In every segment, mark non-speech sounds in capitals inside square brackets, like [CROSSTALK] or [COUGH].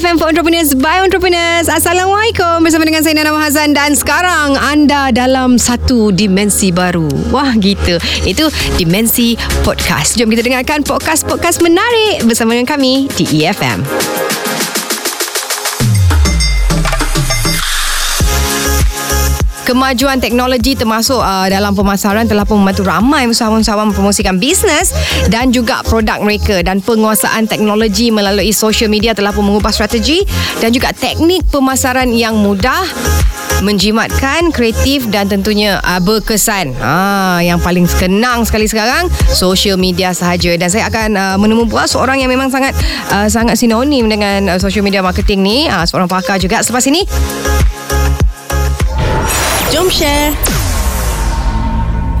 EFM for Entrepreneurs by Entrepreneurs. Assalamualaikum bersama dengan saya Nana Mahazan dan sekarang anda dalam satu dimensi baru. Wah gitu. Itu dimensi podcast. Jom kita dengarkan podcast-podcast menarik bersama dengan kami di EFM. Kemajuan teknologi termasuk uh, dalam pemasaran telah pun membantu ramai usahawan-usahawan mempromosikan bisnes dan juga produk mereka dan penguasaan teknologi melalui social media telah pun mengubah strategi dan juga teknik pemasaran yang mudah menjimatkan, kreatif dan tentunya uh, berkesan. Ah, yang paling kenang sekali sekarang social media sahaja dan saya akan uh, menemui pula seorang yang memang sangat uh, sangat sinonim dengan uh, social media marketing ni, uh, seorang pakar juga. Selepas ini Jom share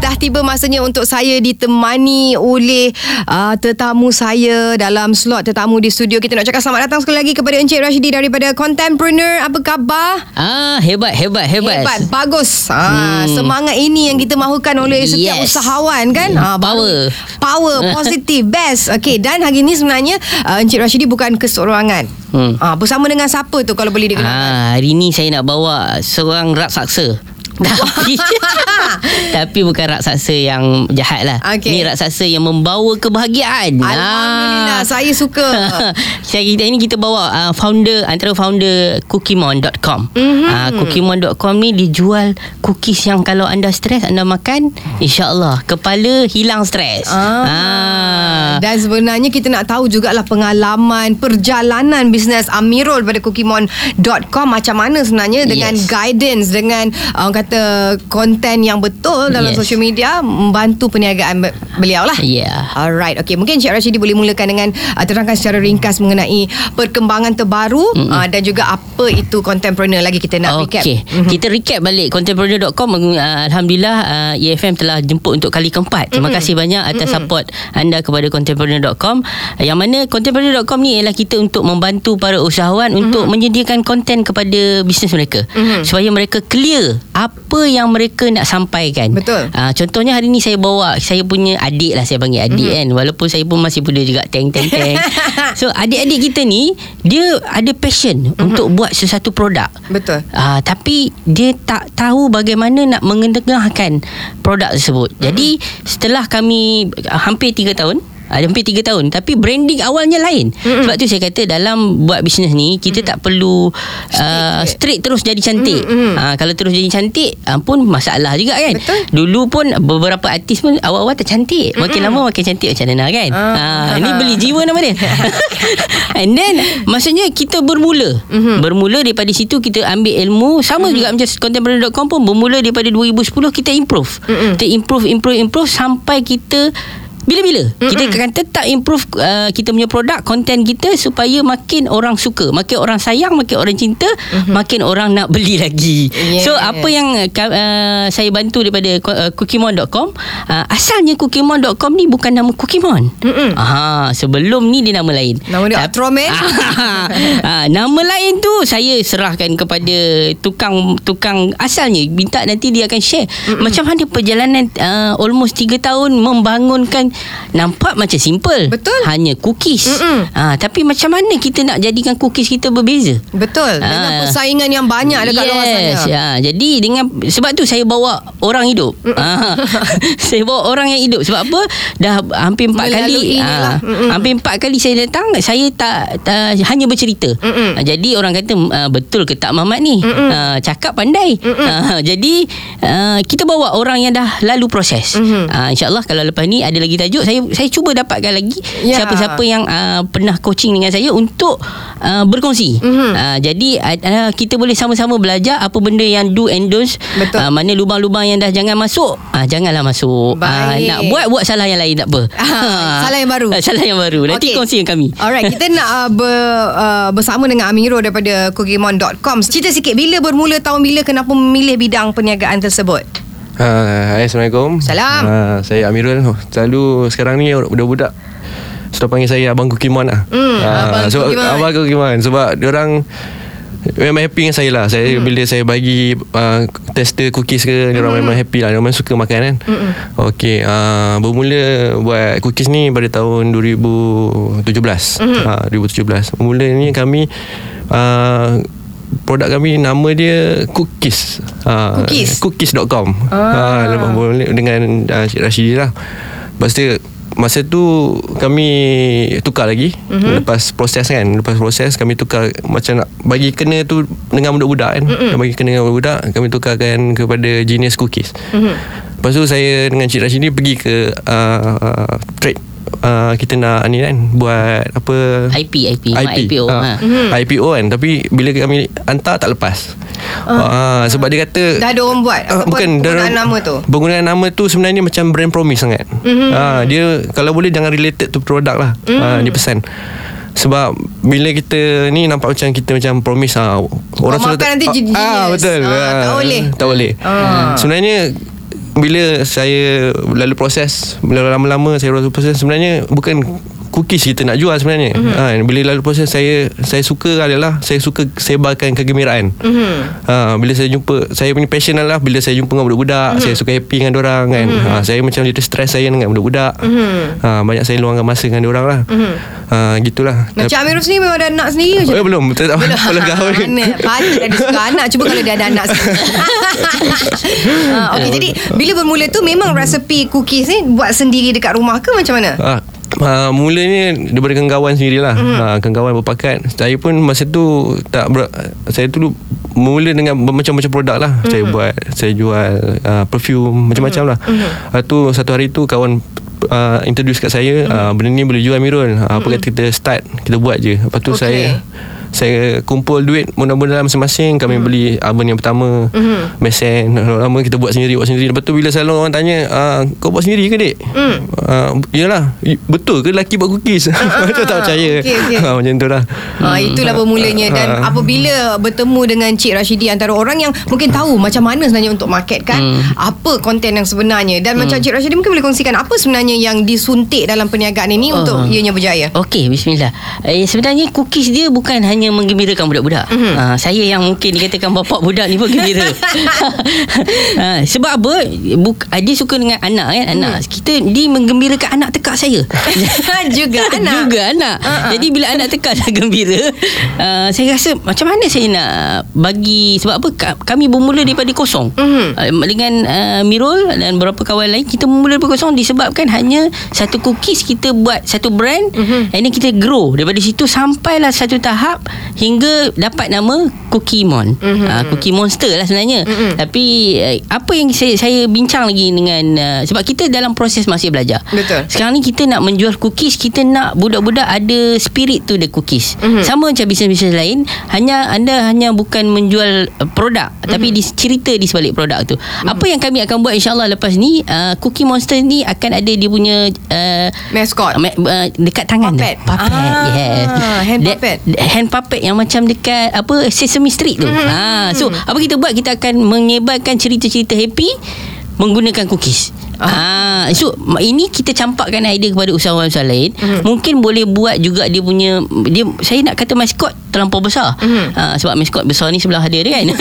Dah tiba masanya untuk saya ditemani oleh uh, tetamu saya dalam slot tetamu di studio. Kita nak cakap selamat datang sekali lagi kepada Encik Rashidi daripada Contempreneur. Apa khabar? Ah, hebat, hebat, hebat. Hebat, bagus. Ah, hmm. Semangat ini yang kita mahukan oleh setiap Yes. usahawan kan? Ah, Power. Power, [LAUGHS] positif, best. Okay, dan hari ini sebenarnya uh, Encik Rashidi bukan keseorangan. Hmm. Ah, bersama dengan siapa tu kalau boleh dikenalkan? Ah, hari ni saya nak bawa seorang raksasa. Tapi [LAUGHS] Tapi bukan raksasa yang jahat lah Okey. Ni raksasa yang membawa kebahagiaan Alhamdulillah, Ah. saya suka. [LAUGHS] Saya kita ini kita bawa uh, founder antara founder cookimon.com. Mhm. Mm-hmm. Uh, cookimon.com ni dijual cookies yang kalau anda stres anda makan insya-Allah kepala hilang stres. Ah. Dan sebenarnya kita nak tahu jugalah pengalaman perjalanan bisnes Amirul pada cookimon.com macam mana sebenarnya dengan Yes. guidance dengan uh, orang kata konten yang betul dalam Yes. social media membantu perniagaan be- beliau lah. Yeah. Alright, okay. Mungkin Cik Rashidi boleh mulakan dengan uh, terangkan secara ringkas mengenai perkembangan terbaru uh, dan juga apa itu contempreneur lagi kita nak recap. Okey, kita recap balik contemporary.com uh, alhamdulillah uh, EFM telah jemput untuk kali keempat. Terima kasih banyak atas support anda kepada contemporary.com. Uh, yang mana contemporary.com ni ialah kita untuk membantu para usahawan untuk menyediakan konten kepada bisnes mereka supaya mereka clear apa yang mereka nak sampaikan. Betul. Uh, contohnya hari ni saya bawa saya punya adik lah saya panggil adik kan walaupun saya pun masih muda juga teng teng teng. [LAUGHS] so adik-adik kita ni dia ada passion untuk buat sesuatu produk. Betul. Ah, tapi dia tak tahu bagaimana nak mengetengahkan produk tersebut. Mm-hmm. Jadi setelah kami hampir 3 tahun ah, Hampir 3 tahun Tapi branding awalnya lain mm-hmm. Sebab tu saya kata Dalam buat bisnes ni Kita mm-hmm. tak perlu uh, Straight terus jadi cantik mm-hmm. uh, Kalau terus jadi cantik uh, Pun masalah juga kan Betul. Dulu pun Beberapa artis pun Awal-awal tak cantik Makin mm-hmm. lama makin cantik Macam mana kan Ah. uh, Ini beli jiwa nama dia [LAUGHS] And then Maksudnya kita bermula mm-hmm. Bermula daripada situ Kita ambil ilmu Sama mm-hmm. juga macam Contemporary.com pun Bermula daripada 2010 Kita improve mm-hmm. Kita improve Improve improve Sampai kita bila-bila mm-hmm. kita akan tetap improve uh, kita punya produk konten kita supaya makin orang suka makin orang sayang makin orang cinta mm-hmm. makin orang nak beli lagi Yes. so apa yang uh, saya bantu daripada uh, cookimon.com uh, asalnya cookimon.com ni bukan nama cookimon Mm-mm. Aha, sebelum ni dia nama lain Nama dia Tap- Ultraman. [LAUGHS] ah, nama lain tu saya serahkan kepada tukang tukang asalnya minta nanti dia akan share Mm-mm. macam mana perjalanan uh, almost 3 tahun membangunkan nampak macam simple Betul. hanya cookies Mm-mm. ah, tapi macam mana kita nak jadikan cookies kita berbeza Betul. Dengan Ah. persaingan yang banyak dekat luar sana. Yes, ya. Jadi dengan sebab tu saya bawa orang hidup. Ah, [LAUGHS] saya bawa orang yang hidup sebab apa? Dah hampir empat Melalui kali. Mm-mm. hampir empat kali saya datang, saya tak, tak hanya bercerita. Mm-mm. Ah, jadi orang kata ah, betul ke tak Mamat ni? Ah, cakap pandai. Ah, jadi ah, kita bawa orang yang dah lalu proses. Mhm. Ah, InsyaAllah kalau lepas ni ada lagi tajuk saya saya cuba dapatkan lagi Ya. siapa-siapa yang uh, pernah coaching dengan saya untuk uh, berkongsi. Mhm. Uh, jadi uh, kita boleh sama-sama belajar apa benda yang do and don'ts. Betul. Uh, mana lubang-lubang yang dah jangan masuk, uh, janganlah masuk. Uh, Baik. nak buat buat salah yang lain tak apa. Ah, [LAUGHS] salah yang baru. Uh, salah yang baru. Nanti Okey. kongsi dengan kami. Alright, kita [LAUGHS] nak uh, ber, uh, bersama dengan Amiro daripada cookimon.com. Cerita sikit bila bermula tahun bila kenapa memilih bidang perniagaan tersebut? Uh, hai, Assalamualaikum. Salam. Uh, saya Amirul. Oh, Selalu sekarang ni budak-budak sudah panggil saya Abang Kukimon lah. Hmm, Abang sebab, Kukimon. Abang Kukimon. Sebab orang Memang happy dengan saya lah Saya hmm. bila saya bagi uh, Tester cookies ke Dia orang memang happy lah Dia orang suka makan kan hmm. Okay uh, Bermula Buat cookies ni Pada tahun 2017 hmm. uh, 2017 Bermula ni kami uh, Produk kami Nama dia Cookies uh, Cookies? Cookies.com Ah. uh, Dengan uh, Cik Rashidi lah Lepas tu Masa tu kami tukar lagi Mhm. mm-hmm. lepas proses kan lepas proses kami tukar macam nak bagi kena tu dengan budak-budak kan Mhm. mm-hmm. bagi kena dengan budak kami tukarkan kepada Genius Cookies Mhm. mm-hmm. lepas tu saya dengan Cik Rashidi pergi ke uh, trade uh, kita nak ni kan buat apa IP IP, mak IPO, ha. ha. Mhm. IPO kan tapi bila kami hantar tak lepas uh, sebab dia kata Dah ada orang buat Ah, apa, bukan penggunaan dia- nama tu Penggunaan nama tu sebenarnya macam brand promise sangat. Mm-hmm. Ha, dia kalau boleh jangan related to produk lah. Mm. Ha, dia pesan. Sebab bila kita ni nampak macam kita macam promise ha, orang makan nanti ah, ah, betul. Ah, tak boleh. Tak boleh. Ah. Sebenarnya bila saya lalu proses lama-lama saya lalu proses sebenarnya bukan cookies kita nak jual sebenarnya. Mhm. Mm-hmm. Ha, bila lalu proses saya saya suka adalah saya suka sebarkan kegembiraan. Mhm. Ha, bila saya jumpa saya punya passion adalah bila saya jumpa dengan budak-budak, Mhm. saya suka happy dengan orang kan. Ha, saya macam little stress saya dengan budak-budak. Mhm. Ha, banyak saya luangkan masa dengan orang lah. Ha, gitulah. Macam Amirul sendiri memang ada anak sendiri je Oh, belum. Tak belum [LAUGHS] belum kahwin. [LAUGHS] Mana Patut ada suka anak Cuba kalau dia ada anak sendiri [LAUGHS] ha, Okay jadi Bila bermula tu Memang resepi cookies ni Buat sendiri dekat rumah ke Macam mana Ha, ha, mulanya daripada kawan sendirilah. Mhm. Mm. Ha, kawan berpakat. Saya pun masa tu tak ber, saya tu mula dengan macam-macam produk lah. Mm. Saya buat saya jual uh, perfume macam-macam lah. Mm. Lepas tu satu hari tu kawan uh, introduce kat saya mm. uh, benda ni boleh jual Mirul. Uh, apa kata kita start kita buat je. Lepas tu Okay. saya saya kumpul duit mudah-mudahan masing-masing kami hmm. beli oven yang pertama hmm. mesin lama kita buat sendiri buat sendiri lepas tu bila selalu orang tanya ah, kau buat sendiri ke dek hmm. uh, yalah i- betul ke lelaki buat cookies [LAUGHS] macam tak percaya okey. [LAUGHS] Ah, macam tu lah Ha, itulah bermulanya dan Ah. apabila bertemu dengan Cik Rashidi antara orang yang mungkin tahu macam mana sebenarnya untuk marketkan Hmm. apa konten yang sebenarnya dan macam Cik Rashidi mungkin boleh kongsikan apa sebenarnya yang disuntik dalam perniagaan ini Oh. untuk ianya berjaya. Okey, bismillah. Eh, sebenarnya cookies dia bukan hanya menggembirakan budak-budak. Mhm. Mm-hmm. Ha, saya yang mungkin dikatakan bapak budak ni pun gembira. ha, [LAUGHS] [LAUGHS] sebab apa? Buk, dia suka dengan anak kan, anak. Mhm. Kita dia menggembirakan anak tekak saya. [LAUGHS] Juga anak. Juga anak. Ha-ha. Jadi bila anak tekak dah gembira, uh, saya rasa macam mana saya nak bagi sebab apa ka- kami bermula daripada kosong. Mhm. Uh, dengan uh, Mirul dan beberapa kawan lain kita bermula daripada kosong disebabkan hanya satu cookies kita buat satu brand Mhm. and then kita grow daripada situ sampailah satu tahap hingga dapat nama Cookie Mon. Mhm. Uh, Cookie Monster lah sebenarnya. Mhm. Tapi uh, apa yang saya saya bincang lagi dengan uh, sebab kita dalam proses masih belajar. Betul. Sekarang ni kita nak menjual cookies Kita nak budak-budak ada spirit to the cookies Mhm. mm-hmm. Sama macam bisnes-bisnes lain Hanya anda hanya bukan menjual uh, produk mm-hmm. Tapi di, cerita di sebalik produk tu mm-hmm. Apa yang kami akan buat insyaAllah lepas ni uh, Cookie Monster ni akan ada dia punya uh, Mascot. ma- uh, Dekat tangan Puppet. tu Puppet Ah, yes. hand That- puppet. Hand puppet yang macam dekat Apa Sesame Street tu. Mm-hmm. ha, So apa kita buat? Kita akan menyebarkan cerita-cerita happy Menggunakan cookies Ah, so ini kita campakkan idea kepada usahawan-usahawan lain. Mhm. Mm-hmm. Mungkin boleh buat juga dia punya dia saya nak kata maskot terlampau besar. Mhm. Mm-hmm. Ah, sebab maskot besar ni sebelah dia dia kan. [LAUGHS]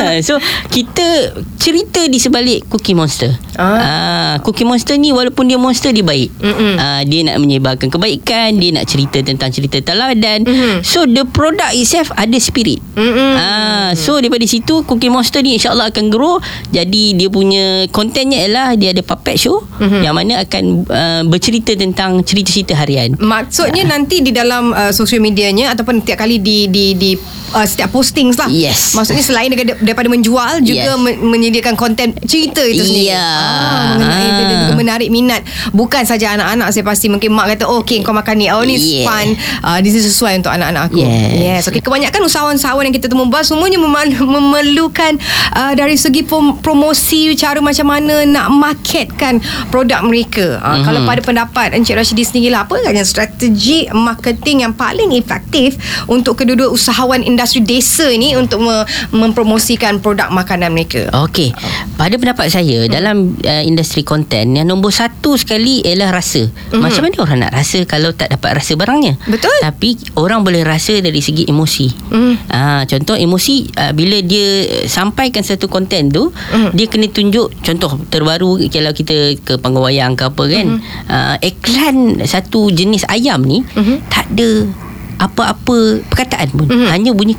Ah, so kita cerita di sebalik Cookie Monster. Ah. Ah, Cookie Monster ni walaupun dia monster dia baik. Mm-mm. Ah, dia nak menyebarkan kebaikan, dia nak cerita tentang cerita teladan. Mhm. So the product itself ada spirit. Mm-mm. Ah, so daripada situ Cookie Monster ni insyaAllah akan grow Jadi dia punya Kontennya ialah Dia ada puppet show Mhm. mm-hmm. Yang mana akan uh, Bercerita tentang Cerita-cerita harian Maksudnya nanti di dalam uh, social medianya ataupun setiap kali di di di uh, setiap postings lah. Yes. Maksudnya selain daripada, daripada menjual juga Yes. men- menyediakan konten cerita itu sendiri. Ya. Ah, mengenai Ah. juga menarik minat bukan saja anak-anak saya pasti mungkin mak kata oh, okay kau makan ni oh ni Yeah. fun uh, this is sesuai untuk anak-anak aku. Yes. yes. Okay kebanyakan usahawan-usahawan yang kita temu semuanya memal- memerlukan uh, dari segi prom- promosi cara macam mana nak memarketkan produk mereka. Uh, Mhm. Kalau pada pendapat Encik Rashidi sendiri lah, apa agaknya strategi marketing yang paling efektif untuk kedua-dua usahawan industri desa ini untuk me- mempromosikan produk makanan mereka? Okey. Pada pendapat saya hmm. dalam uh, industri konten yang nombor satu sekali ialah rasa. Hmm. Macam mana orang nak rasa kalau tak dapat rasa barangnya? Betul. Tapi orang boleh rasa dari segi emosi. Hmm. Ah, contoh emosi uh, bila dia sampaikan satu konten tu, Hmm. dia kena tunjuk contoh terbaru kalau kita ke panggung wayang ke apa kan. Hmm. Uh, iklan satu jenis ayam ni Mhm. tak ada apa-apa perkataan pun. Mhm. Hanya bunyi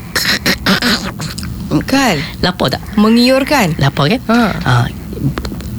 Kan? lapar tak? Mengiurkan. Lapar kan? Ha. Ha.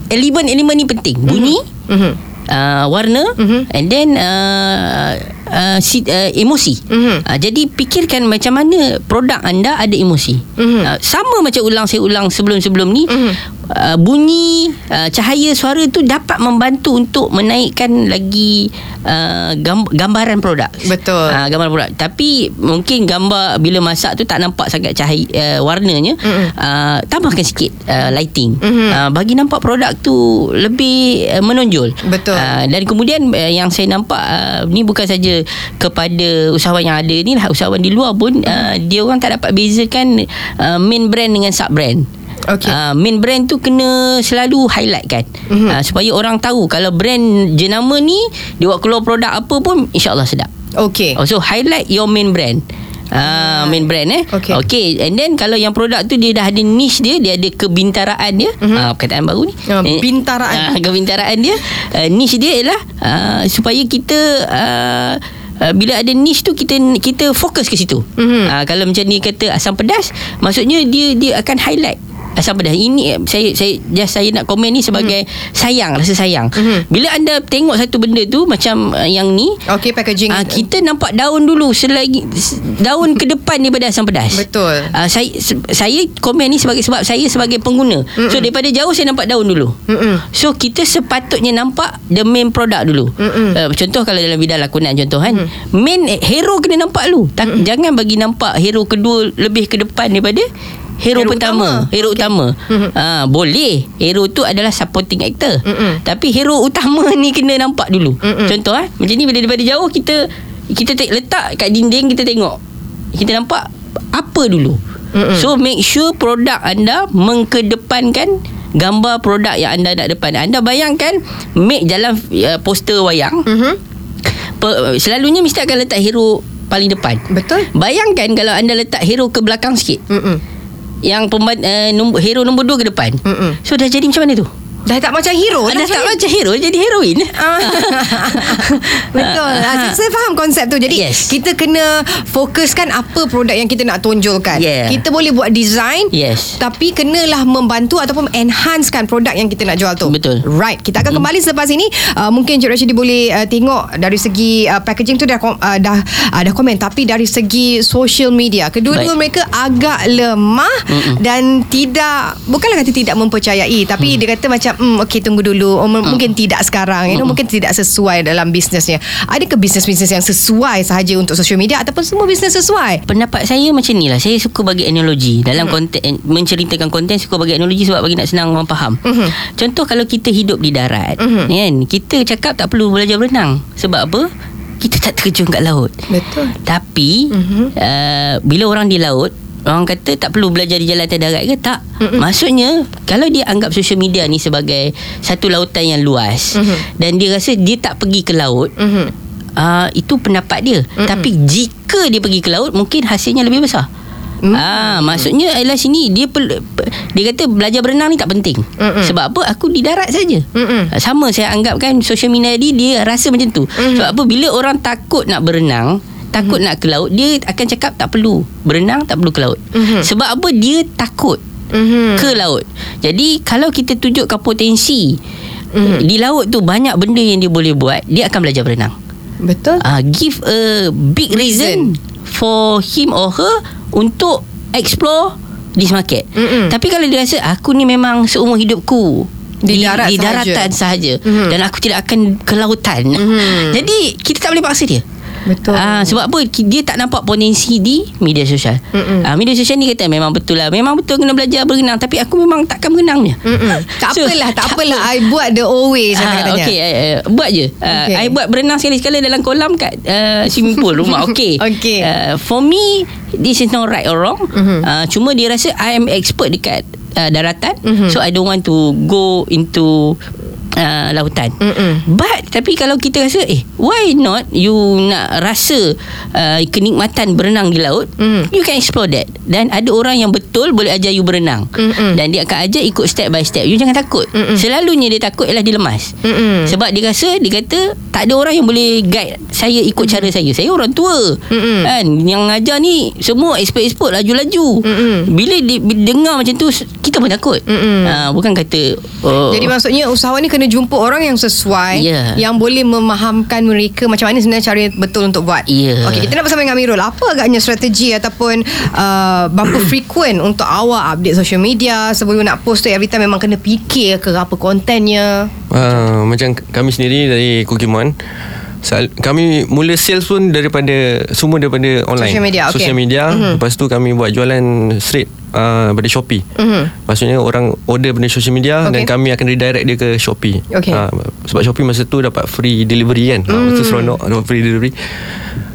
Elemen-elemen ni penting. Bunyi, Mhm. uh, warna Mhm. and then uh, uh, si, uh, emosi. Mhm. Uh, jadi fikirkan macam mana produk anda ada emosi. Mhm. Uh, sama macam ulang saya ulang sebelum-sebelum ni. Mhm. Uh, bunyi uh, cahaya suara tu dapat membantu untuk menaikkan lagi uh, gam- gambaran produk. Betul. Uh, gambaran produk. Tapi mungkin gambar bila masak tu tak nampak sangat cahaya uh, warnanya. Uh, tambahkan sikit uh, lighting. Uh, bagi nampak produk tu lebih uh, menonjol. Betul. Uh, dan kemudian uh, yang saya nampak uh, ni bukan saja kepada usahawan yang ada ni lah usahawan di luar pun uh, dia orang tak dapat bezakan uh, main brand dengan sub brand. Okey. Uh, main brand tu kena selalu highlight kan Mhm. uh, supaya orang tahu kalau brand jenama ni dia buat keluar produk apa pun insyaallah sedap. Okey. Oh, so highlight your main brand. Ah, main brand eh. Okey. okay. And then kalau yang produk tu dia dah ada niche dia, dia ada kebintaraan dia. Mhm. Ah, perkataan baru ni. Ah, Eh, bintaraan. Ah, kebintaraan dia. Uh, niche dia ialah uh, supaya kita uh, Uh, bila ada niche tu kita kita fokus ke situ. Mhm. Uh, kalau macam ni kata asam pedas, maksudnya dia dia akan highlight asam pedas. Ini saya saya just saya nak komen ni sebagai sayang, rasa sayang. Mhm. Bila anda tengok satu benda tu macam uh, yang ni, Okey packaging. Ah kita nampak daun dulu selagi daun ke depan daripada asam pedas. Betul. Ah saya se- saya komen ni sebagai sebab saya sebagai pengguna. Mm-mm. So daripada jauh saya nampak daun dulu. Mm-mm. So kita sepatutnya nampak the main product dulu. Mm-mm. Uh, contoh kalau dalam bidang lakonan contoh kan. Main eh, hero kena nampak dulu. Tak, jangan bagi nampak hero kedua lebih ke depan daripada Hero, Hero pertama utama. Hero Okey. utama Mhm. ah, Boleh Hero tu adalah supporting actor Mm-mm. Tapi hero utama [LAUGHS] ni Kena nampak dulu Mm-mm. Contoh eh Macam ni bila daripada jauh Kita Kita te- letak kat dinding Kita tengok Kita nampak Apa dulu Mm-mm. So make sure Produk anda Mengkedepankan Gambar produk yang anda nak depan Anda bayangkan Make jalan uh, Poster wayang Mhm. per, Selalunya mesti akan letak hero Paling depan Betul. Bayangkan kalau anda letak hero ke belakang sikit Mm-mm. Yang pemban, uh, nombor, hero nombor 2 ke depan. Mm-mm. So dah jadi macam mana tu? Dah tak macam hero Dah tak macam hero jadi heroin. Ah. [LAUGHS] Betul ah, saya, saya faham konsep tu Jadi Yes. kita kena Fokuskan apa produk yang kita nak tonjolkan Yeah. Kita boleh buat design Yes. Tapi kenalah membantu Ataupun enhancekan Produk yang kita nak jual tu Betul. Right Kita akan kembali selepas ini uh, Mungkin Cik Rashidi boleh uh, tengok Dari segi uh, packaging tu Dah uh, dah, uh, dah komen Tapi dari segi Social media Kedua-dua mereka agak lemah Dan tidak Bukanlah kata tidak mempercayai Tapi dia kata macam hmm, Okay tunggu dulu. Oh, m- Mungkin tidak sekarang. You know, Mungkin tidak sesuai dalam bisnesnya. Adakah bisnes-bisnes yang sesuai sahaja Untuk social media Ataupun semua bisnes sesuai? Pendapat saya macam ni lah. Saya suka bagi analogi. Dalam Hmm. konten Menceritakan konten Suka bagi analogi Sebab bagi nak senang orang faham. Mhm. Contoh kalau kita hidup di darat Mhm. kan, Kita cakap tak perlu belajar berenang. Sebab apa? Kita tak terjun kat laut. Betul. Tapi Mhm. uh, Bila orang di laut Orang kata tak perlu belajar di jalan atas darat ke Tak Mm-mm. Maksudnya Kalau dia anggap social media ni sebagai Satu lautan yang luas Mhm. Dan dia rasa dia tak pergi ke laut Mhm. uh, Itu pendapat dia Mm-mm. Tapi jika dia pergi ke laut Mungkin hasilnya lebih besar Mm. Ah, maksudnya ialah sini dia pel, pe- dia kata belajar berenang ni tak penting. Mm-mm. Sebab apa? Aku di darat saja. Mm-mm. Ah, Sama saya anggap kan social media ni dia rasa macam tu. Mhm. Sebab apa bila orang takut nak berenang, takut Mm-hmm. nak ke laut, dia akan cakap tak perlu berenang, tak perlu ke laut. Mhm. Sebab apa? Dia takut Mhm. ke laut. Jadi kalau kita tunjukkan potensi Mhm. di laut tu banyak benda yang dia boleh buat, dia akan belajar berenang. Betul uh, give a big reason, for him or her untuk explore this market. Mm-mm. Tapi kalau dia rasa aku ni memang seumur hidupku Di darat di sahaja. daratan sahaja Mhm. dan aku tidak akan ke lautan. Mhm. Jadi kita tak boleh paksa dia. Betul. Ah, sebab apa? Dia tak nampak potensi di media sosial. Ah, media sosial ni kata memang betul lah. Memang betul kena belajar berenang. Tapi aku memang takkan berenang punya. Mm-mm. [LAUGHS] Tak So, apalah, tak [LAUGHS] tak apalah. I buat the old way saya Ah, katanya. okay, uh, buat je. Uh, Okay. I buat berenang sekali-sekala dalam kolam kat uh, swimming pool rumah. [LAUGHS] Okay. Okay. Uh, for me, this is not right or wrong. Uh, cuma dia rasa I am expert dekat uh, daratan. Mhm. So I don't want to go into uh, lautan. Mm-mm. But tapi kalau kita rasa eh why not you nak rasa uh, kenikmatan berenang di laut, Mm. you can explore that. Dan ada orang yang betul boleh ajar you berenang. Mm-mm. Dan dia akan ajar ikut step by step. You jangan takut. Mm-mm. Selalunya dia takut ialah dia lemas. Mm-mm. Sebab dia rasa Dia kata Tak ada orang yang boleh Guide saya ikut cara saya Saya orang tua Mm-mm. kan Yang ngajar ni Semua expert-expert Laju-laju Mm-mm. Bila di, dengar macam tu Kita pun takut Mm-mm. ha, Bukan kata oh, Jadi maksudnya usahawan ni kena jumpa orang yang sesuai Ya. yang boleh memahamkan mereka macam mana sebenarnya cara betul untuk buat. Ya. Okey, kita nak bersama dengan Amirul. Apa agaknya strategi ataupun uh, berapa [COUGHS] frequent untuk awak update social media sebelum nak post tu every time memang kena fikir ke apa kontennya? Uh, macam kami sendiri dari Kukimon Sal- kami mula sales pun daripada semua daripada online Social media, okay. social media mm-hmm. lepas tu kami buat jualan straight uh, pada Shopee Mhm. maksudnya orang order benda social media Okay. dan kami akan redirect dia ke Shopee Okay. Ah, sebab Shopee masa tu dapat free delivery kan mm. Hmm. masa tu seronok dapat free delivery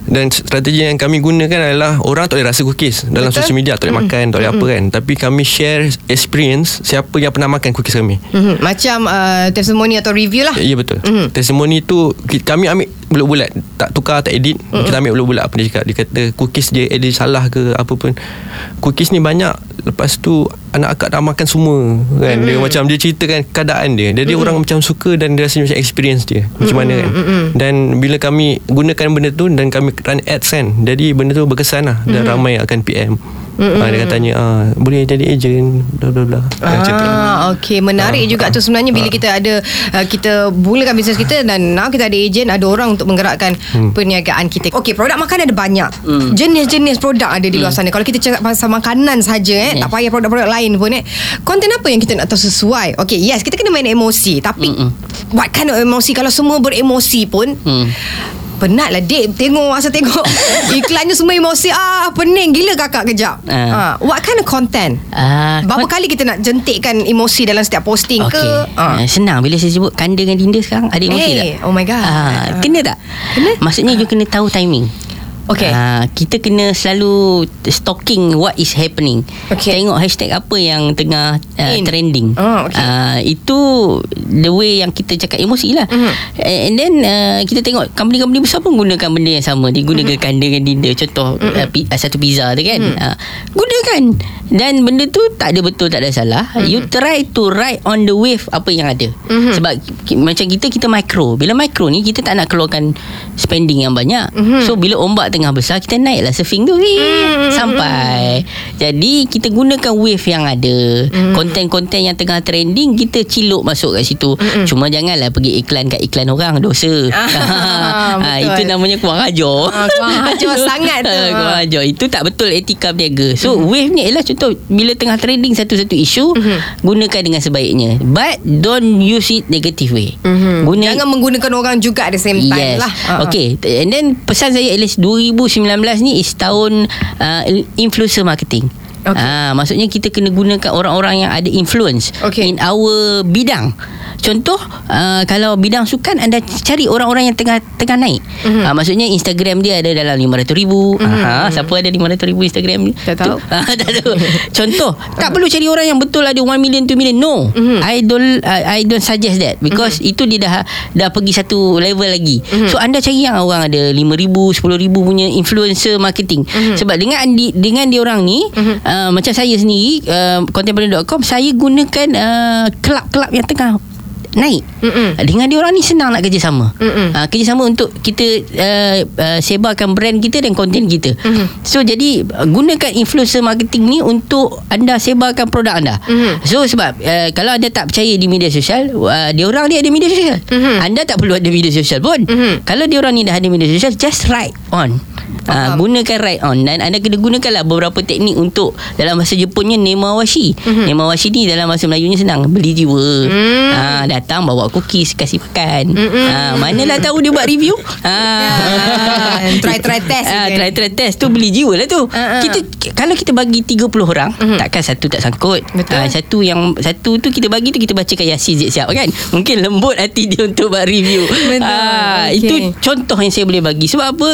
dan strategi yang kami gunakan adalah orang tak boleh rasa cookies dalam Betul. social media tak boleh makan tak boleh apa kan tapi kami share experience siapa yang pernah makan cookies kami Mhm. Macam uh, testimoni atau review lah. Ya betul Mhm. mm-hmm. Testimoni tu Kami ambil bulat-bulat Tak tukar tak edit mm-hmm. Kita ambil bulat-bulat Apa dia cakap Dia kata cookies dia edit salah ke Apa pun Cookies ni banyak Lepas tu Anak akak dah makan semua kan? Mm-hmm. Dia macam Dia ceritakan keadaan dia. Jadi mm-hmm. orang macam suka Dan dia rasa macam experience dia. Macam mana kan? Mm-hmm. Dan bila kami Gunakan benda tu Dan kami run ads kan? Jadi benda tu berkesan lah. Dan ramai akan PM mm-hmm. ha, Dia akan tanya ah, Boleh jadi agent Bla bla bla Macam tu Ah, okey menarik Ah, juga tu sebenarnya bila kita ada uh, kita mulakan bisnes kita dan now kita ada ejen ada orang untuk menggerakkan Hmm. perniagaan kita. Okey produk makanan ada banyak. Jenis-jenis produk ada di luar sana. Kalau kita cakap pasal makanan saja eh Yes. tak payah produk-produk lain pun eh. Konten apa yang kita nak tahu sesuai? Okey yes kita kena main emosi tapi Mm-mm. what kind of emosi kalau semua beremosi pun Hmm. Penat lah Dek Tengok masa tengok [LAUGHS] Iklannya semua emosi Ah pening gila kakak kejap Ah. ah. What kind of content Ah, Berapa kon- kali kita nak jentikkan emosi dalam setiap posting Okey. ke? Uh. Senang bila saya sebut kanda dengan dinda sekarang ada emosi Eh, tak? oh my God. Ah, kena tak? Kena. Maksudnya you kena tahu timing. Okey. Ah, kita kena selalu stalking what is happening. Okey. Tengok hashtag apa yang tengah uh, In. trending. Oh, okey. Ah, itu the way yang kita cakap emosi lah. Mhm. And then uh, kita tengok company-company besar pun gunakan benda yang sama. Dia gunakan Mhm. kanda dengan dinda. Contoh uh, pi, uh, satu pizza tu kan. Ah, gunakan. Dan benda tu tak ada betul tak ada salah. You try to ride on the wave apa yang ada. Mhm. Sebab ki, macam kita kita micro. Bila micro ni kita tak nak keluarkan spending yang banyak. Mhm. So bila ombak tengah besar kita naiklah surfing tu Mhm. sampai. Jadi kita gunakan wave yang ada. Mhm. Konten-konten yang tengah trending kita ciluk masuk kat situ. Mhm. Cuma janganlah pergi iklan kat iklan orang dosa. [LAUGHS] Ah, ha, itu namanya kurang ajar. Kurang ajar [LAUGHS] sangat tu. Kurang ajar. Itu tak betul etika berniaga. So Mhm. wave ni ialah contoh bila tengah trending satu-satu isu gunakan dengan sebaiknya. But don't use it negative way. Mhm. Guna Jangan menggunakan orang juga at the same time yes. lah. Ah, Okay. And then pesan saya at least 2019 ni is tahun uh, influencer marketing. Okay. Ah, maksudnya kita kena gunakan orang-orang yang ada influence Okay. in our bidang. Contoh uh, kalau bidang sukan anda cari orang-orang yang tengah tengah naik. Mhm. Mm-hmm. Uh, maksudnya Instagram dia ada dalam 500 ribu. Mm-hmm. Uh, siapa ada 500 ribu Instagram? Mhm. Tak tahu. [LAUGHS] Ah, tak tahu. Contoh tak perlu cari orang yang betul ada 1 million 2 million. No. Mhm. I don't uh, I don't suggest that because itu dia dah dah pergi satu level lagi. Mhm. So anda cari yang orang ada 5000 10000 punya influencer marketing. Mhm. Sebab dengan di, dengan dia orang ni uh, macam saya sendiri uh, contemporary.com saya gunakan uh, kelab-kelab yang tengah naik. Mm-mm. Dengan dia orang ni senang nak kerjasama. Mm-mm. Uh, kerjasama untuk kita uh, uh, sebarkan brand kita dan konten kita. Mhm. So jadi gunakan influencer marketing ni untuk anda sebarkan produk anda. Mhm. So sebab uh, kalau anda tak percaya di media sosial, uh, dia orang ni ada media sosial. Mhm. Anda tak perlu ada media sosial pun. Mhm. Kalau dia orang ni dah ada media sosial, just write on. Uh, Faham. gunakan write on dan anda kena gunakanlah beberapa teknik untuk dalam bahasa Jepunnya nemawashi. Mhm. Nemawashi ni dalam bahasa Melayunya senang, beli jiwa. Hmm. Ah, dat- datang bawa cookies kasih makan. Ha, manalah tahu dia buat review. Ha. Ah, try-try [LAUGHS] test Ah, kan. try-try test tu beli jiwa lah tu. Ah. Kita kalau kita bagi 30 orang, takkan satu tak sangkut. Betul. Ah, satu yang satu tu kita bagi tu kita bacakan Yasin siap-siap kan. Mungkin lembut hati dia untuk buat review. Betul. Ah, Okey. itu contoh yang saya boleh bagi. Sebab apa?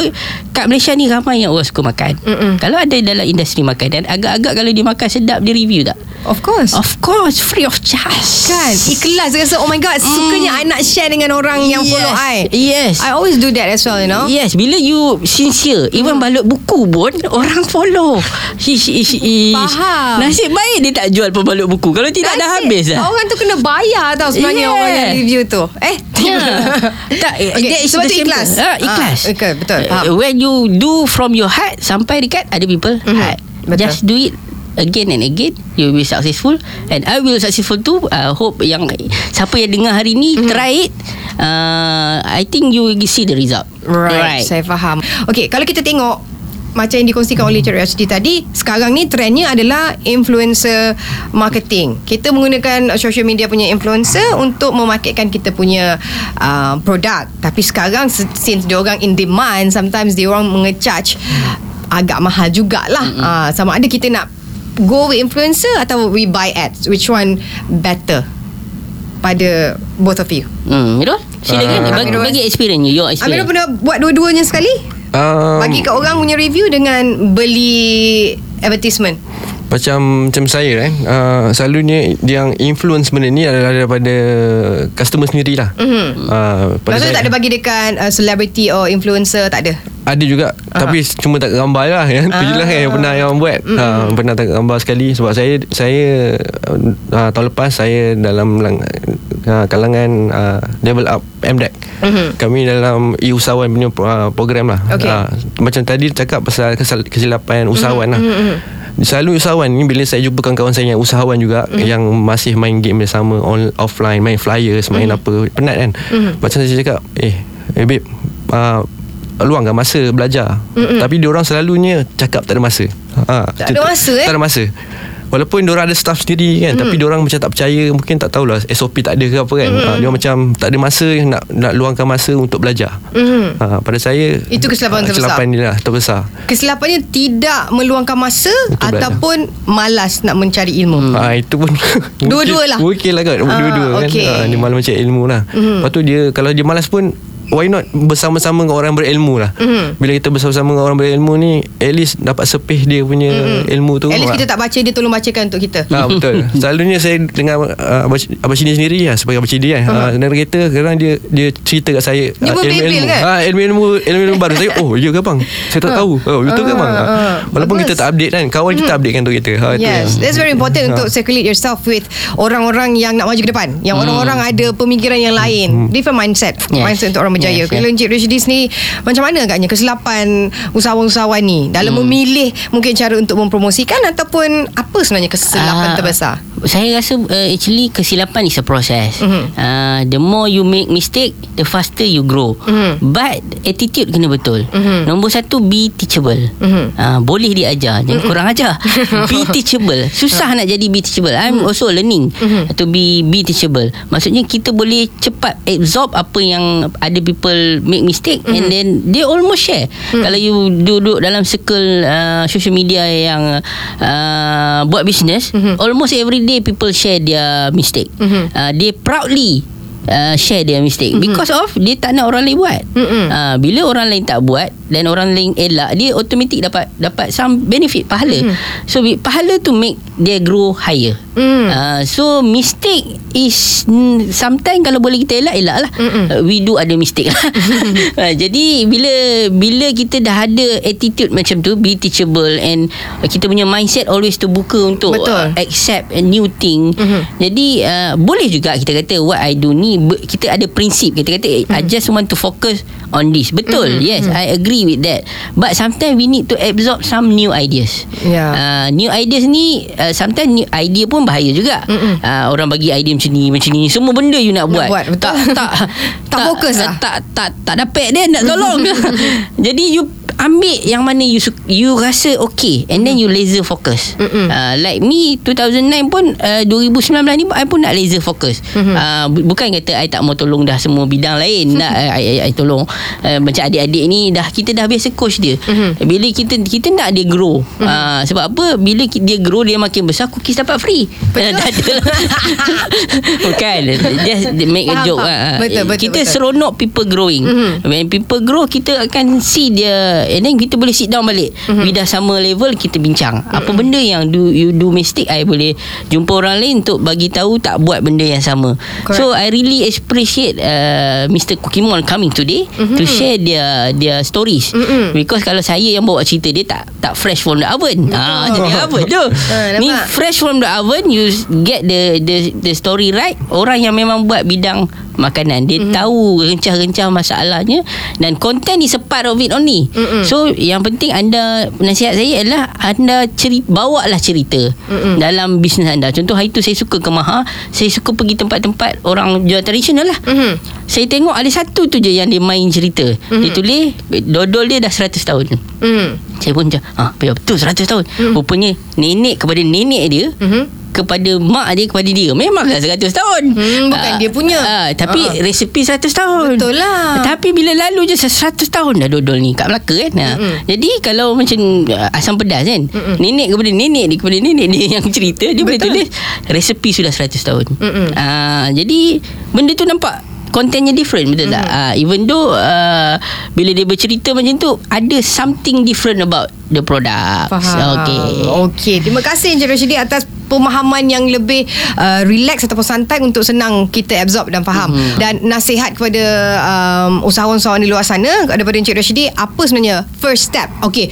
Kat Malaysia ni ramai yang orang suka makan. Mm-mm. Kalau ada dalam industri makanan, agak-agak kalau dia makan sedap dia review tak? Of course. Of course, free of charge. Kan Ikhlas rasa Oh my god Sukanya I nak share dengan orang Yang Yes. follow I Yes. I always do that as well you know Yes, bila you sincere, even balut buku pun orang follow. Ish, ish, ish. Faham. Nasib baik dia tak jual pembalut buku. Kalau tidak dah Nasib habis dah. Orang tu kena bayar tau Sebenarnya Yeah. orang yang review tu Eh Ya. [LAUGHS] tak, Okay, sebab tu ikhlas. Ah, ikhlas. Ah, okay, betul, faham. when you do from your heart sampai dekat other people Mhm, heart. betul. Just do it again and again you will be successful. And I will successful too. Uh, hope yang siapa yang dengar hari ni Mhm. try it. Uh, I think you will see the result. Right, saya faham. Okay kalau kita tengok macam yang dikongsikan oleh Cik Rashidi tadi Sekarang ni trendnya adalah Influencer marketing. Kita menggunakan social media punya influencer Untuk memarketkan kita punya uh, Produk. Tapi sekarang se- Since diorang in demand Sometimes diorang mengecharge Agak mahal jugalah. Uh, Sama ada kita nak Go with influencer Atau we buy ads Which one better Pada Both of you Hmm, Mirul, silakan Ah. bagi, Amirul. bagi experience you, your experience. Amirul pernah buat dua-duanya sekali? Um, Bagi kat orang punya review dengan beli advertisement. Macam macam saya eh uh, Selalunya Yang influence benda ni Adalah daripada Customer sendirilah. Mm-hmm. uh, Maksudnya tak ada bagi dekat uh, celebrity or influencer tak ada. Ada juga. Uh Tapi cuma tak gambar lah ya. Itu je lah kan yang pernah yang buat. Uh, Pernah tak gambar sekali. Sebab saya Saya uh, Tahun lepas saya Dalam lang, uh, Kalangan uh, Level up MDEC Mhm. Kami dalam E-usahawan punya uh, program lah. Okey. uh, Macam tadi cakap Pasal kesilapan usahawan lah Selalu usahawan ni Bila saya jumpa kawan-kawan saya Yang usahawan juga Yang masih main game yang sama on, Offline Main flyers Main apa Penat kan Macam saya cakap Eh Eh babe uh, luangkan masa belajar. Mm-mm. Tapi dia orang selalunya cakap tak ada masa. Ha, Tak ada masa, eh? Tak ada masa. Walaupun dia orang ada staff sendiri kan, mm. tapi dia orang macam tak percaya, mungkin tak tahulah SOP tak ada ke apa kan. Ha, dia orang macam tak ada masa nak nak luangkan masa untuk belajar. Mhm. Ha, pada saya Itu kesilapan ah, terbesar. Kesilapan ni lah terbesar. Kesilapannya tidak meluangkan masa Betul, ataupun malas nak mencari ilmu. Hmm. Ha, itu pun [LAUGHS] Dua-dua lah. Lah kot Ah, Dua-dua kan okey. ha, Dia malas macam ilmu lah mm. Lepas tu dia Kalau dia malas pun Why not bersama-sama dengan orang berilmu lah Mhm. Bila kita bersama-sama dengan orang berilmu ni At least dapat sepih dia punya ilmu tu At least kita tak baca dia tolong bacakan untuk kita. Ha, betul. [LAUGHS] Selalunya saya dengan uh, Abang, Abang Cini sendiri lah sebagai Abang Cini kan. Uh-huh. Uh, narrator kadang dia dia cerita kat saya Dia ah, pun bebel kan? Ha, ilmu-ilmu ilmu-ilmu baru saya oh ya ke bang? Saya tak tahu. Oh betul ke Ah, bang? ah, Ha. Walaupun bagus. kita tak update kan, kawan kita update kan untuk kita. Ha, itu Yes, yang- that's very important Ha. untuk circulate yourself with orang-orang yang nak maju ke depan. Yang orang-orang ada pemikiran yang lain, different mindset. Yes. Mindset untuk orang berjaya. Yes, Kalau Encik Rashidi ni macam mana agaknya kesilapan usahawan-usahawan ni dalam memilih mungkin cara untuk mempromosikan ataupun apa sebenarnya kesilapan Ah, terbesar? Saya rasa uh, actually kesilapan is a process. Mhm. Uh, the more you make mistake, the faster you grow. Mhm. But attitude kena betul. Mhm. Nombor satu be teachable. Mhm. Uh, boleh diajar, jangan kurang ajar. [LAUGHS] be teachable. Susah nak jadi be teachable. I'm also learning to be be teachable. Maksudnya kita boleh cepat absorb apa yang ada people make mistake and then they almost share. Kalau you duduk dalam circle uh, social media yang uh, buat business, almost every day people share their mistake. Uh, they proudly Uh, share their mistake mm-hmm. because of dia tak nak orang lain buat. Mm-mm. Uh, bila orang lain tak buat dan orang lain elak, dia automatic dapat dapat some benefit pahala. Mm-hmm. So pahala to make dia grow higher. Mm. Uh, so mistake is mm, sometimes kalau boleh kita elak elak lah. Mm-mm. Uh, we do ada mistake lah. uh, [LAUGHS] jadi bila bila kita dah ada attitude macam tu, be teachable and uh, kita punya mindset always terbuka untuk Betul. uh, accept a new thing. Mhm. Jadi uh, boleh juga kita kata what I do ni kita ada prinsip kita kata Mhm. I just want to focus on this. Betul. Yes, I agree with that. But sometimes we need to absorb some new ideas. Ya. Uh, new ideas ni uh, sometimes new idea pun bahaya juga. Mm-mm. Uh, orang bagi idea macam ni macam ni semua benda you nak, buat. buat, betul. Tak tak Tak fokus lah. Tak tak tak dapat dia nak tolong. [LAUGHS] Jadi you ambil yang mana you you rasa okay and then you laser focus. Uh, like me 2009 pun uh, 2019 ni I pun nak laser focus. Uh, bu- bukan kata I tak mau tolong dah semua bidang lain. nak I, I, I tolong uh, macam adik-adik ni dah kita dah biasa coach dia. Bila kita kita nak dia grow. Uh, sebab apa? Bila dia grow dia makin besar cookies dapat free. Betul. [LAUGHS] [LAUGHS] bukan. Just make a Faham, joke. faham. ah. Betul, betul, kita betul. seronok people growing. Mm-hmm. When people grow kita akan see dia and then kita boleh sit down balik. Mm-hmm. We dah sama level kita bincang. Mm-hmm. Apa benda yang do you do mistake I boleh jumpa orang lain untuk bagi tahu tak buat benda yang sama. Correct. So I really appreciate uh, Mr. Kukimon coming today mm-hmm. to share their their stories. Mm-hmm. Because kalau saya yang bawa cerita dia tak tak fresh from the oven. Ah [LAUGHS] jadi apa tu? Ah, Ni fresh from the oven you get the the the story right. Orang yang memang buat bidang makanan dia mm-hmm. tahu rencah-rencah masalahnya dan content is a part of it only. Mm-hmm. So yang penting anda nasihat saya adalah anda cerita bawalah cerita mm-hmm. dalam bisnes anda. Contoh hari tu saya suka ke Maha, saya suka pergi tempat-tempat orang jual tradisional lah. Mhm. Saya tengok ada satu tu je yang dia main cerita. Mm-hmm. Dia tulis dodol dia dah 100 tahun. Hmm. Saya pun macam ah, Betul 100 tahun mm. Rupanya Nenek kepada nenek dia Mhm. Kepada mak dia Kepada dia Memanglah 100 tahun Hmm, bukan dia punya. ah, Tapi Ah. resepi 100 tahun Betul lah. Tapi bila lalu je 100 tahun dah dodol ni Kat Melaka kan ah. Jadi kalau macam ah, Asam pedas kan Mm-mm. Nenek kepada nenek dia Kepada nenek dia yang cerita Dia boleh Betul. tulis Resepi sudah 100 tahun Mm-mm. ah, Jadi Benda tu nampak Kontennya different Betul tak ah, Even though uh, Bila dia bercerita macam tu Ada something different about The product Faham. Okay Okey. Terima kasih Encik Rashidi atas pemahaman yang lebih uh, relax ataupun santai untuk senang kita absorb dan faham. Mhm. Mm-hmm. Dan nasihat kepada um, usahawan-usahawan di luar sana daripada Encik Rashidi apa sebenarnya first step? Okey.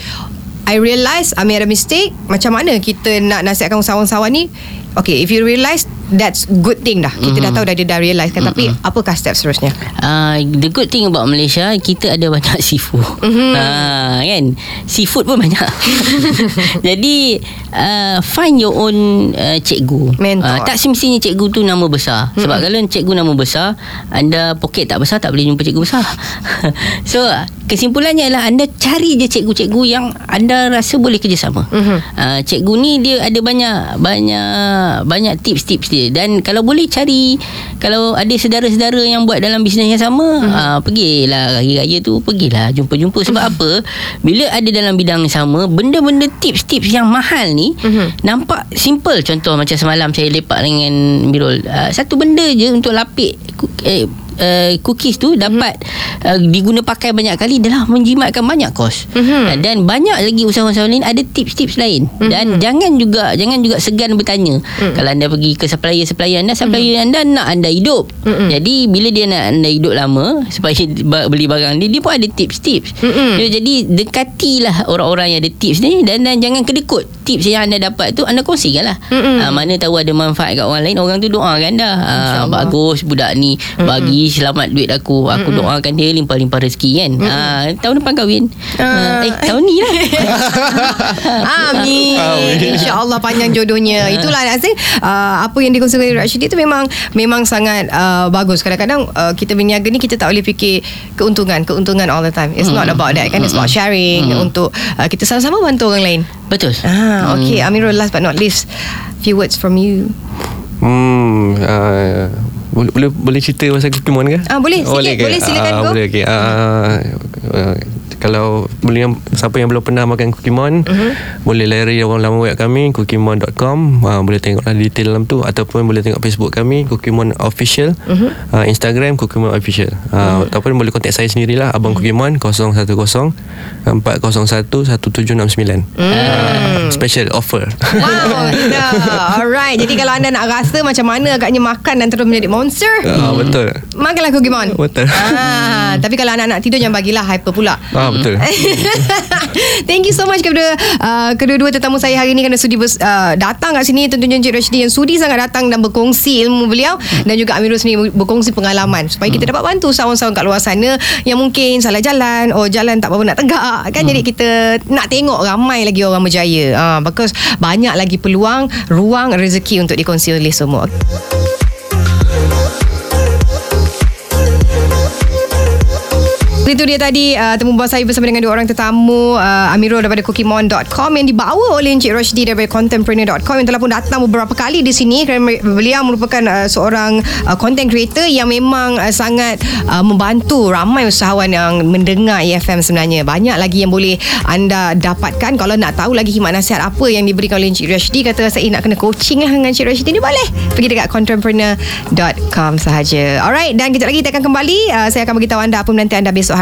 I realise I made a mistake. Macam mana kita nak nasihatkan usahawan-usahawan ni? Okay, if you realise that's good thing dah. Kita mm-hmm. dah tahu dah dia dah realise kan. Tapi apakah step seterusnya? Uh, the good thing about Malaysia kita ada banyak [LAUGHS] seafood. Mm-hmm. Uh, kan? Seafood pun banyak. [LAUGHS] Jadi uh, find your own uh, cikgu. Mentor. Uh, tak semestinya cikgu tu nama besar. Sebab kalau cikgu nama besar, anda poket tak besar tak boleh jumpa cikgu besar. [LAUGHS] so kesimpulannya adalah anda cari je cikgu-cikgu yang anda rasa boleh kerjasama. Mhm. Uh, cikgu ni dia ada banyak banyak banyak tips-tips dia. Dan kalau boleh cari kalau ada saudara-saudara yang buat dalam bisnes yang sama mm-hmm. uh, pergilah hari raya tu pergilah jumpa-jumpa. Sebab apa? Bila ada dalam bidang yang sama benda-benda tips-tips yang mahal ni mm-hmm. nampak simple. Contoh macam semalam saya lepak dengan Mirul uh, satu benda je untuk lapik eh, Uh, cookies tu dapat uh, diguna pakai banyak kali adalah menjimatkan banyak kos Mhm. uh, dan banyak lagi usahawan-usahawan lain ada tips-tips lain Mhm. dan jangan juga jangan juga segan bertanya kalau anda pergi ke supplier-supplier anda supplier anda nak anda hidup Mhm. jadi bila dia nak anda hidup lama supaya [LAUGHS] beli barang dia dia pun ada tips-tips Mhm. so, jadi dekatilah orang-orang yang ada tips ni dan, dan jangan kedekut tips yang anda dapat tu anda kongsikan lah Mhm. uh, mana tahu ada manfaat kat orang lain orang tu doakan dah uh, InsyaAllah. bagus budak ni bagi selamat duit aku aku doakan dia limpah-limpah rezeki kan uh, tahun depan kahwin uh, eh tahun ni lah [LAUGHS] Amin. InsyaAllah panjang jodohnya. Itulah Nazim. Uh, apa yang dikongsikan oleh Rashidi itu memang memang sangat uh, bagus. Kadang-kadang uh, kita berniaga ni kita tak boleh fikir keuntungan, keuntungan all the time. It's not about that kan. It's about sharing untuk uh, kita sama-sama bantu orang lain. betul Ah, okay. Amirul last but not least, few words from you. Hmm, uh, boleh, boleh boleh cerita pasal Pokemon ke? Ah, boleh, sikit. Boleh, silakan, Ah, go. boleh okey. Uh, uh, kalau boleh siapa yang belum pernah makan Kukimon Mhm. uh-huh. boleh layari dalam laman web kami kukimon.com uh, boleh tengoklah detail dalam tu ataupun boleh tengok Facebook kami Kukimon official Mhm. uh-huh. uh, Instagram Kukimon official uh, uh-huh. ataupun boleh kontak saya sendirilah abang Kukimon 010 401 1769 uh, special offer Wow. Alright. Jadi kalau anda nak rasa macam mana agaknya makan dan terus menjadi monster, uh, betul makanlah Kukimon. betul Ah, tapi kalau anak-anak tidur jangan bagilah hyper pula. ah betul. [LAUGHS] Thank you so much kepada uh, kedua-dua tetamu saya hari ini kerana sudi bers, uh, datang kat sini. Tentunya Encik Rashidi yang sudi sangat datang dan berkongsi ilmu beliau dan juga Amirul sendiri berkongsi pengalaman supaya kita dapat bantu sawan-sawan kat luar sana yang mungkin salah jalan oh jalan tak berapa nak tegak kan? Jadi kita nak tengok ramai lagi orang berjaya. Uh, because banyak lagi peluang ruang rezeki untuk dikongsi oleh semua Itu dia tadi uh, temu bual saya bersama dengan dua orang tetamu uh, Amirul daripada cookiemon.com yang dibawa oleh Encik Roshdi daripada contemporary.com yang telah pun datang beberapa kali di sini. Kerana beliau merupakan uh, seorang uh, content creator yang memang uh, sangat uh, membantu ramai usahawan yang mendengar EFM sebenarnya. Banyak lagi yang boleh anda dapatkan. Kalau nak tahu lagi khidmat nasihat apa yang diberikan oleh Encik Roshdi kata saya nak kena coaching lah dengan Encik Roshdi ni boleh. Pergi dekat contemporary.com sahaja. Alright dan kejap lagi kita akan kembali. Uh, saya akan beritahu anda apa menanti anda besok